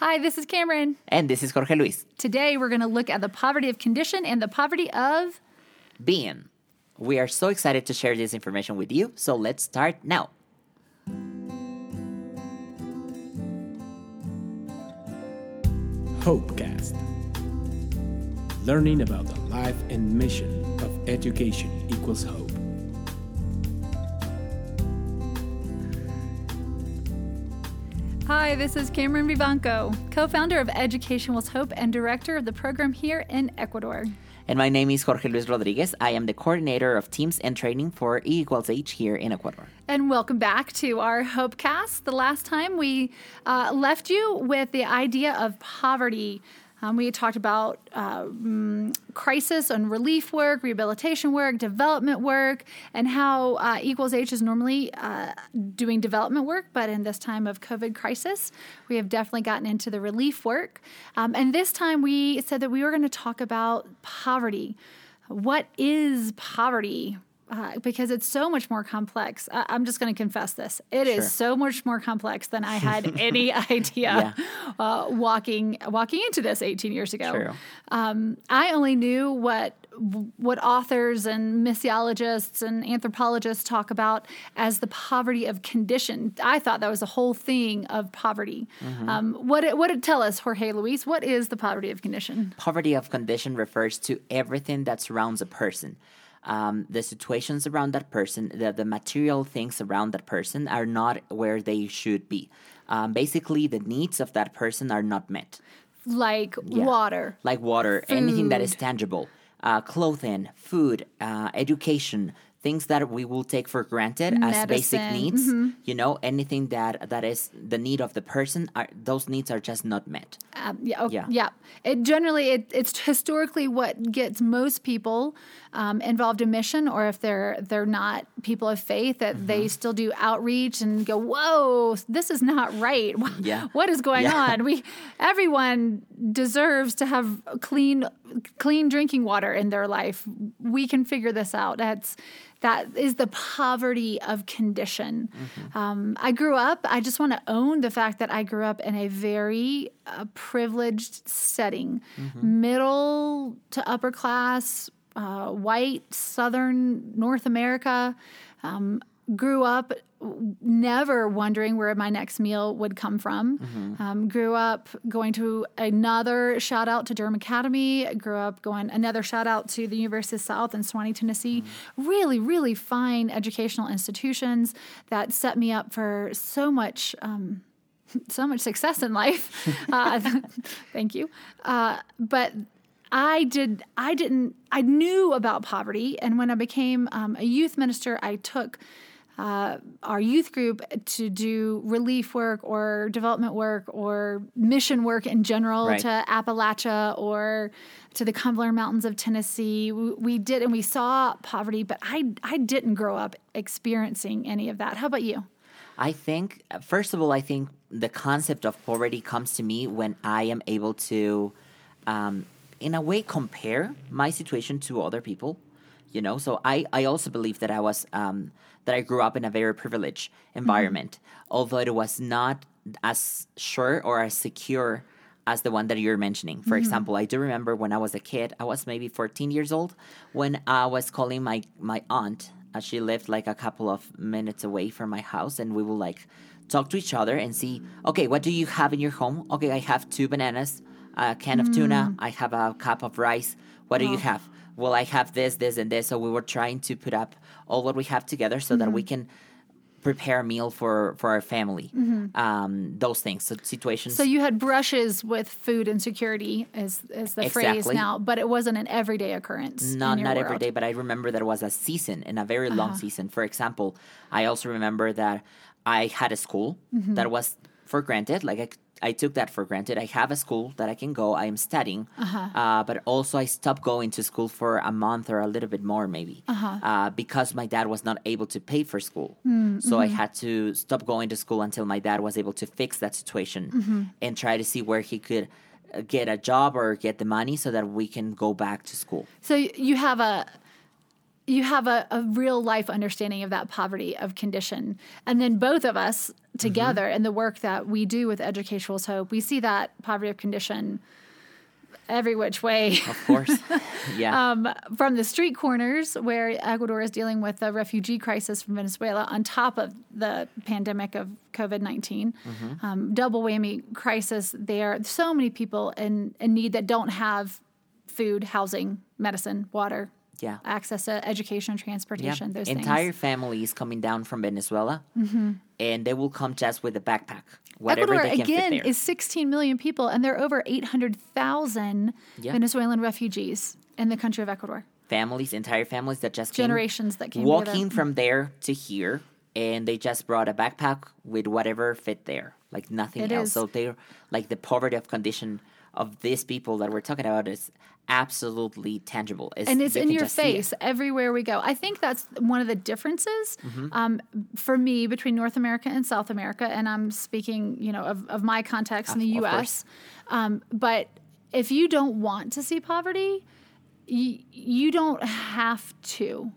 Hi, this is Cameron. And this is Jorge Luis. Today we're going to look at the poverty of condition and the poverty of being. We are so excited to share this information with you, so let's start now. Hopecast. Learning about the life and mission of education equals hope. Hi, this is Cameron Vivanco, co founder of Education Equals Hope and director of the program here in Ecuador. And my name is Jorge Luis Rodriguez. I am the coordinator of teams and training for E equals H here in Ecuador. And welcome back to our Hopecast. The last time we uh, left you with the idea of poverty um, we talked about uh, crisis and relief work, rehabilitation work, development work, and how uh, Equals H is normally uh, doing development work, but in this time of COVID crisis, we have definitely gotten into the relief work. Um, and this time we said that we were going to talk about poverty. What is poverty? Uh, because it's so much more complex. I- am just going to confess this. It sure. is so much more complex than I had any idea yeah. uh, walking walking into this 18 years ago. Um, I only knew what what authors and missiologists and anthropologists talk about as the poverty of condition. I thought that was the whole thing of poverty. Mm-hmm. Um, what what did tell us, Jorge Luis? What is the poverty of condition? Poverty of condition refers to everything that surrounds a person um, the situations around that person, the, the material things around that person are not where they should be. Um, basically, the needs of that person are not met. Like yeah. water. Like water, food. anything that is tangible. Uh, clothing, food, uh, education, things that we will take for granted Medicine. as basic needs mm-hmm. you know anything that that is the need of the person are, those needs are just not met um, yeah, okay, yeah yeah it generally it, it's historically what gets most people um, involved in mission or if they're they're not people of faith that mm-hmm. they still do outreach and go whoa this is not right yeah. what is going yeah. on we everyone deserves to have clean clean drinking water in their life we can figure this out that's that is the poverty of condition. Mm-hmm. Um, I grew up, I just want to own the fact that I grew up in a very uh, privileged setting, mm-hmm. middle to upper class, uh, white, southern North America. Um, grew up never wondering where my next meal would come from. Mm-hmm. Um, grew up going to another shout out to Durham Academy. Grew up going another shout out to the University of South in Sewanee, Tennessee. Mm-hmm. Really, really fine educational institutions that set me up for so much. Um, so much success in life. Uh, thank you. Uh, but I did. I didn't. I knew about poverty, and when I became um, a youth minister, I took uh, our youth group to do relief work or development work or mission work in general right. to Appalachia or to the Cumberland Mountains of Tennessee. We, we, did, and we saw poverty, but I, I didn't grow up experiencing any of that. How about you? I think, first of all, I think the concept of poverty comes to me when I am able to, um, in a way, compare my situation to other people you know so i i also believe that i was um that i grew up in a very privileged environment mm-hmm. although it was not as sure or as secure as the one that you're mentioning for mm-hmm. example i do remember when i was a kid i was maybe 14 years old when i was calling my my aunt uh, she lived like a couple of minutes away from my house and we would like talk to each other and see okay what do you have in your home okay i have two bananas a can of tuna mm. i have a cup of rice what do you have well, I have this, this, and this. So we were trying to put up all what we have together so mm-hmm. that we mm-hmm. can prepare a meal for for our family. Mm-hmm. Um, those things, so situations. So you had brushes with food insecurity, as as the exactly. phrase now, but it wasn't an everyday occurrence. Not not world. every day, but I remember that it was a season and a very uh-huh. long season. For example, I also remember that I had a school mm-hmm. that was for granted, like I I took that for granted. I have a school that I can go. I am studying, uh-huh. uh, but also I stopped going to school for a month or a little bit more, maybe, uh-huh. uh, because my dad was not able to pay for school. Mm-hmm. So I mm-hmm. had to stop going to school until my dad was able to fix that situation mm-hmm. and try to see where he could uh, get a job or get the money so that we can go back to school. So you have a you have a, a real life understanding of that poverty of condition. And then both of us together in the work that we do with Education Equals Hope, we see that poverty of condition every which way. Of course. Yeah. Um, from the street corners where Ecuador is dealing with the refugee crisis from Venezuela on top of the pandemic of COVID 19. Mm-hmm. Um, double whammy crisis there. So many people in, in need that don't have food, housing, medicine, water, yeah. access to education, transportation, those Entire things. families coming down from Venezuela, mm-hmm. and they will come just with a backpack, whatever Ecuador they can again fit there. is 16 million people, and there are over 800,000 Yeah. Venezuelan refugees in the country of Ecuador. families, entire families that just came Generations that came walking from there to here, and they just brought a backpack with whatever fit there, like nothing It else. is. So they're like the poverty of condition of these people that we're talking about is absolutely tangible. and it's you in your just see it. face everywhere we go. I think that's one of the differences Mm-hmm. um, for me between North America and South America, and I'm speaking, you know, of, of my context in the U.S. Um, but if you don't want to see poverty, you, you don't have to.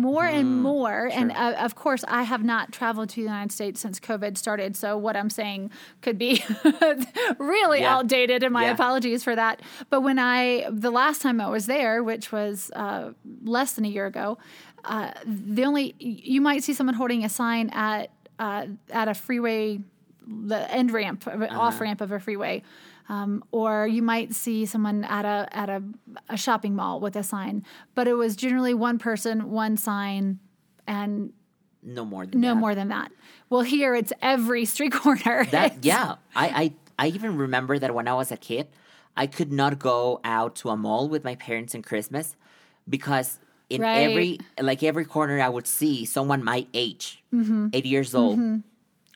More Mm-hmm. and more, and uh, of course, I have not traveled to the United States since COVID started. So what I'm saying could be really Yeah. outdated, and my Yeah. apologies for that. But when I, the last time I was there, which was uh, less than a year ago, uh, the only you might see someone holding a sign at uh, at a freeway, the end ramp, off ramp of a freeway. Um, or you might see someone at a at a, a shopping mall with a sign, but it was generally one person, one sign, and No more than no that. more than that. Well, here it's every street corner. That yeah, I, I I even remember that when I was a kid, I could not go out to a mall with my parents in Christmas because in Right. every like every corner I would see someone my age, Mm-hmm. eight years old,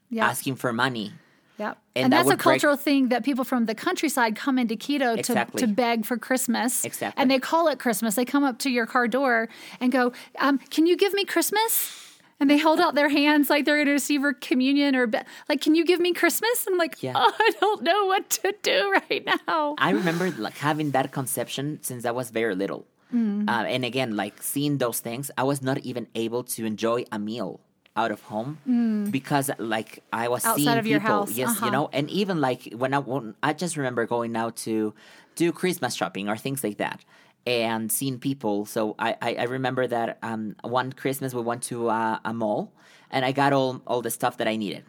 yeah. asking for money. Yep. And And, that that's a would break- cultural thing that people from the countryside come into Quito Exactly. to, to beg for Christmas. Exactly. And they call it Christmas. They come up to your car door and go, um, Can you give me Christmas? And they hold out their hands like they're going to receive a communion or, be- like, Can you give me Christmas? And I'm like, Yeah. Oh, I don't know what to do right now. I remember like having that conception since I was very little. Mm. Uh, and again, like seeing those things, I was not even able to enjoy a meal out of home because like I was Mm. Outside seeing people, house, yes, uh-huh. you know, and even like when I when, I just remember going out to do Christmas shopping or things like that. And seeing people, so I, I, I remember that um, one Christmas we went to uh, a mall, and I got all, all the stuff that I needed,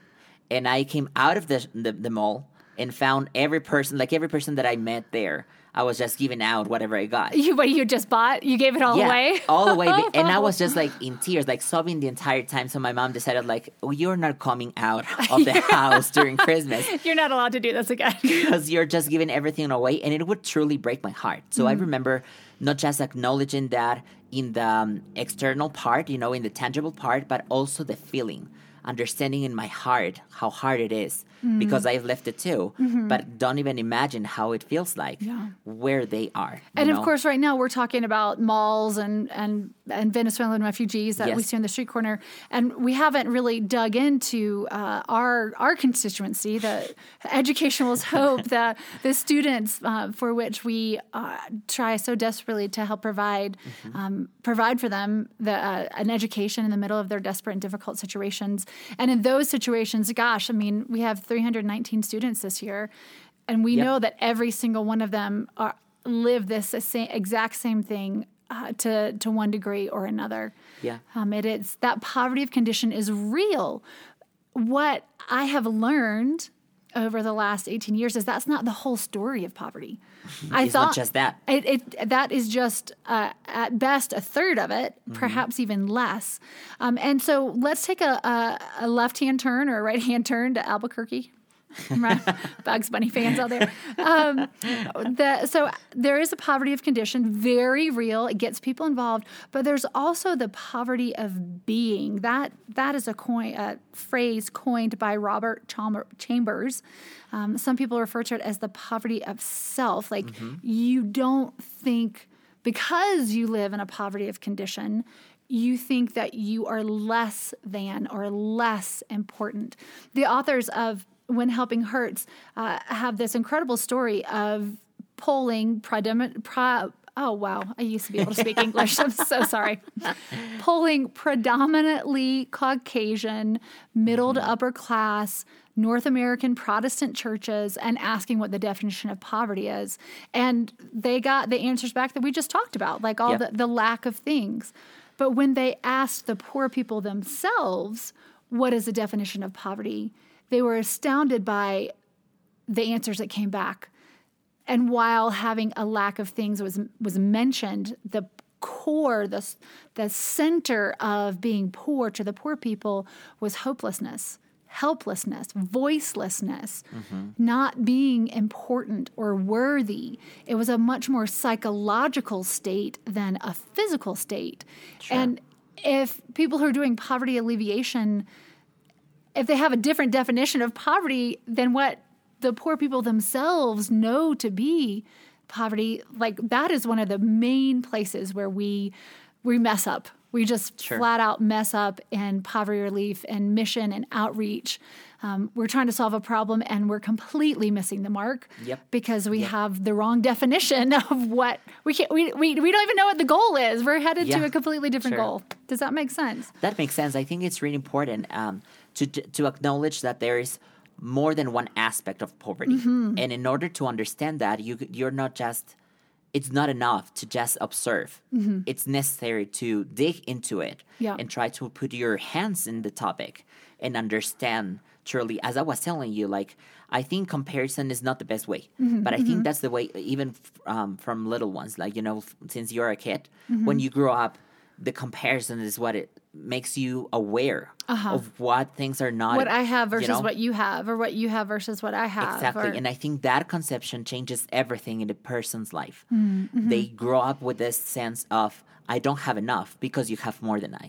and I came out of the, the the mall and found every person, like every person that I met there, I was just giving out whatever I got. You, what you just bought? You gave it all away? all the way. And I was just like in tears, like sobbing the entire time. So my mom decided, like, oh, you're not coming out of the house during Christmas You're not allowed to do this again. because you're just giving everything away. And it would truly break my heart. So Mm. I remember not just acknowledging that in the um, external part, you know, in the tangible part, but also the feeling. Understanding in my heart how hard it is Mm. because I've left it too, but don't even imagine how it feels like Mm-hmm. Yeah. where they are. And know? of course, right now we're talking about malls and and and Venezuelan refugees that we see on the street corner, and we haven't really dug into uh, our our constituency, the Education Equals Hope, that the students uh, for which we uh, try so desperately to help provide Mm-hmm. um, provide for them the uh, an education in the middle of their desperate and difficult situations. And in those situations, gosh, I mean, we have 319 students this year, and we Yep. know that every single one of them are, live this same, exact same thing uh, to to one degree or another. Yeah. um, it is that poverty of condition is real. What I have learned over the last 18 years is that's not the whole story of poverty. I It's not thought just that. It, it that is just uh, at best a third of it, Mm-hmm. perhaps even less. Um, and so let's take a, a, a left hand turn or a right hand turn to Albuquerque. Bugs Bunny fans out there. Um, the, so there is a poverty of condition, very real. It gets people involved, but there's also the poverty of being. That that is a coin a phrase coined by Robert Chalmer- Chambers. Um, some people refer to it as the poverty of self. Like you don't think because you live in a poverty of condition, you think that you are less than or less important. The authors of When Helping Hurts uh, have this incredible story of polling predem- pro- Oh, wow. I used to be able to speak English. I'm so sorry. Polling predominantly Caucasian, middle to upper class, North American Protestant churches and asking what the definition of poverty is. And they got the answers back that we just talked about, like all Yep. the, the lack of things. But when they asked the poor people themselves, what is the definition of poverty? They were astounded by the answers that came back. And while having a lack of things was was mentioned, the core, the the center of being poor to the poor people was hopelessness, helplessness, voicelessness, mm-hmm. not being important or worthy. It was a much more psychological state than a physical state. And if people who are doing poverty alleviation if they have a different definition of poverty than what the poor people themselves know to be poverty, like that is one of the main places where we we mess up. We just Sure. flat out mess up in poverty relief and mission and outreach. Um, we're trying to solve a problem and we're completely missing the mark Yep. because we have the wrong definition of what we can't. We, we, we don't even know what the goal is. We're headed to a completely different Sure. goal. Does that make sense? That makes sense. I think it's really important um, to to acknowledge that there is more than one aspect of poverty, Mm-hmm. and in order to understand that, you you're not just. It's not enough to just observe. It's necessary to dig into it Mm-hmm. Yeah. and try to put your hands in the topic and understand truly. As I was telling you, like I think comparison is not the best way, Mm-hmm. but I think that's the way. Even f- um, from little ones, like you know, f- since you're a kid, Mm-hmm. when you grow up, the comparison is what it makes you aware of what things are not Uh-huh. what I have you versus know? what you have, or what you have versus what I have. Exactly. or- And I think that conception changes everything in the person's life. Mm-hmm. They grow up with this sense of, I don't have enough because you have more than I.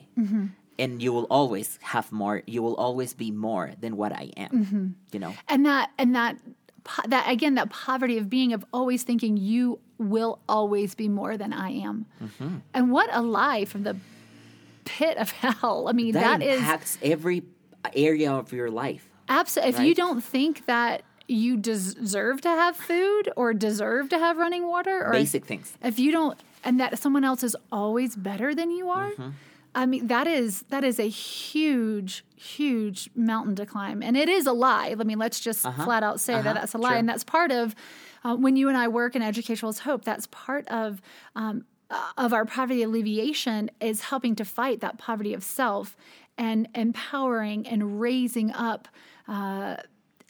And you will always have more. You will always be more than what I am. Mm-hmm. You know? and that and that that again that poverty of being of always thinking you will always be more than I am. Mm-hmm. And what a lie from the pit of hell. I mean, That, that is impacts every area of your life. absolutely. If you don't think that you des- deserve to have food or deserve to have running water or Basic things. if you don't and that someone else is always better than you are Mm-hmm. I mean that is that is a huge huge mountain to climb and it is a lie i mean let's just flat out say that that's a lie Uh-huh. Sure. and that's part of uh, when you and i work in educational hope that's part of um, uh, of our poverty alleviation is helping to fight that poverty of self and empowering and raising up uh,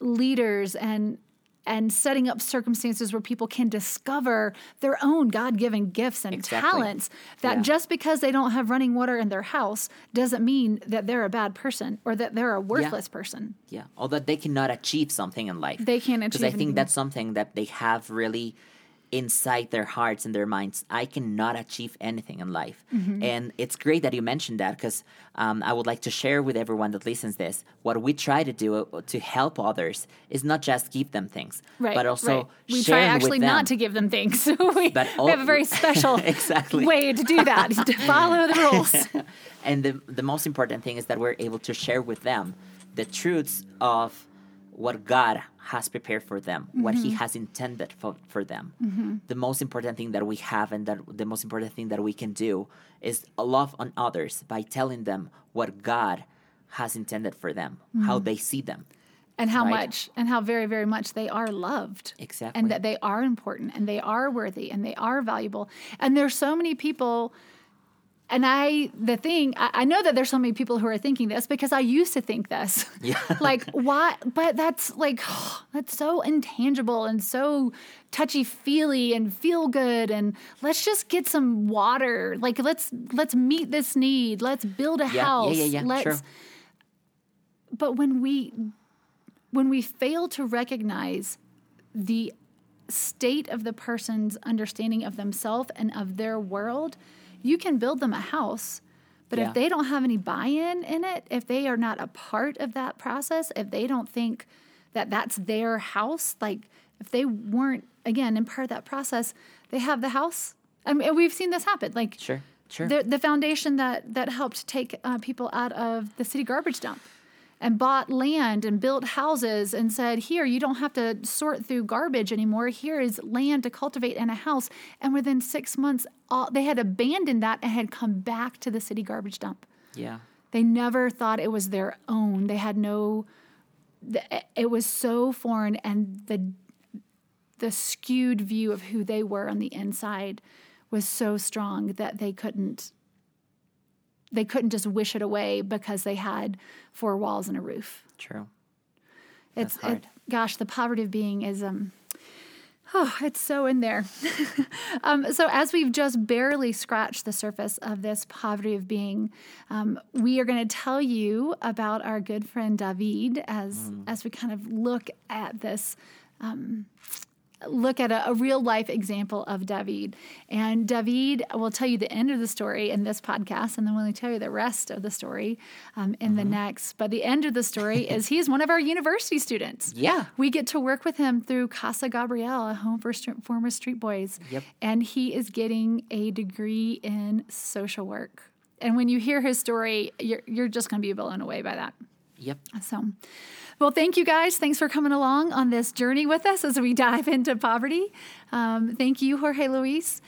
leaders and and setting up circumstances where people can discover their own God-given gifts and Exactly. talents that Yeah. just because they don't have running water in their house doesn't mean that they're a bad person or that they're a worthless person. Yeah, or that they cannot achieve something in life. They can't Because I think anything. that's something that they have really inside their hearts and their minds. I cannot achieve anything in life, Mm-hmm. and it's great that you mentioned that because um, I would like to share with everyone that listens this what we try to do uh, to help others is not just give them things, Right. but also right. we try actually not to give them things. we, But we have a very special Exactly. way to do that. to follow the rules. And the the most important thing is that we're able to share with them the truths of what God has prepared for them, what Mm-hmm. He has intended for, for them. The most important thing that we have and that the most important thing that we can do is love on others by telling them what God has intended for them, how Mm-hmm. they see them. and how Right. much and how very very much they are loved Exactly. and that they are important and they are worthy and they are valuable and there's so many people and i the thing I, I know that there's so many people who are thinking this because i used to think this Yeah. like why but that's like that's so intangible and so touchy feely and feel good and let's just get some water like let's let's meet this need let's build a Yeah, yeah, house yeah, yeah, let's sure. but when we when we fail to recognize the state of the person's understanding of themselves and of their world, you can build them a house. But Yeah. if they don't have any buy in in it, if they are not a part of that process, if they don't think that that's their house, like if they weren't, again, in part of that process, they have the house. I mean, we've seen this happen. Like, Sure, sure. the, the foundation that that helped take uh, people out of the city garbage dump and bought land and built houses and said, Here, you don't have to sort through garbage anymore. Here is land to cultivate and a house. And within six months, all, they had abandoned that and had come back to the city garbage dump. Yeah. They never thought it was their own. They had no, it was so foreign and the, the skewed view of who they were on the inside was so strong that they couldn't they couldn't just wish it away because they had four walls and a roof. True. It's That's hard. It, gosh, the poverty of being is um oh, it's so in there. um, so as we've just barely scratched the surface of this poverty of being, um, we are going to tell you about our good friend David as Mm. as we kind of look at this. Um, look at a, a, real life example of David. And David will tell you the end of the story in this podcast, and then we'll tell you the rest of the story um, in the next. But the end of the story is he's one of our university students. Yeah. We get to work with him through Casa Gabriel, a home for st- former street boys. Yep. And he is getting a degree in social work. And when you hear his story, you're, you're just going to be blown away by that. Yep. So, well, thank you guys. Thanks for coming along on this journey with us as we dive into poverty. Um, thank you, Jorge Luis.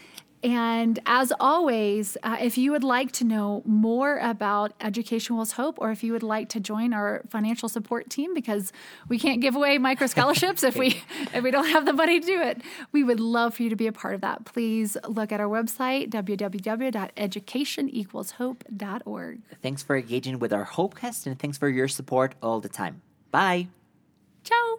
And as always, uh, if you would like to know more about Education Equals Hope, or if you would like to join our financial support team, because we can't give away micro scholarships if we if we don't have the money to do it, we would love for you to be a part of that. Please look at our website www.educationequalshope.org. Thanks for engaging with our Hopecast, and thanks for your support all the time. Bye. Ciao.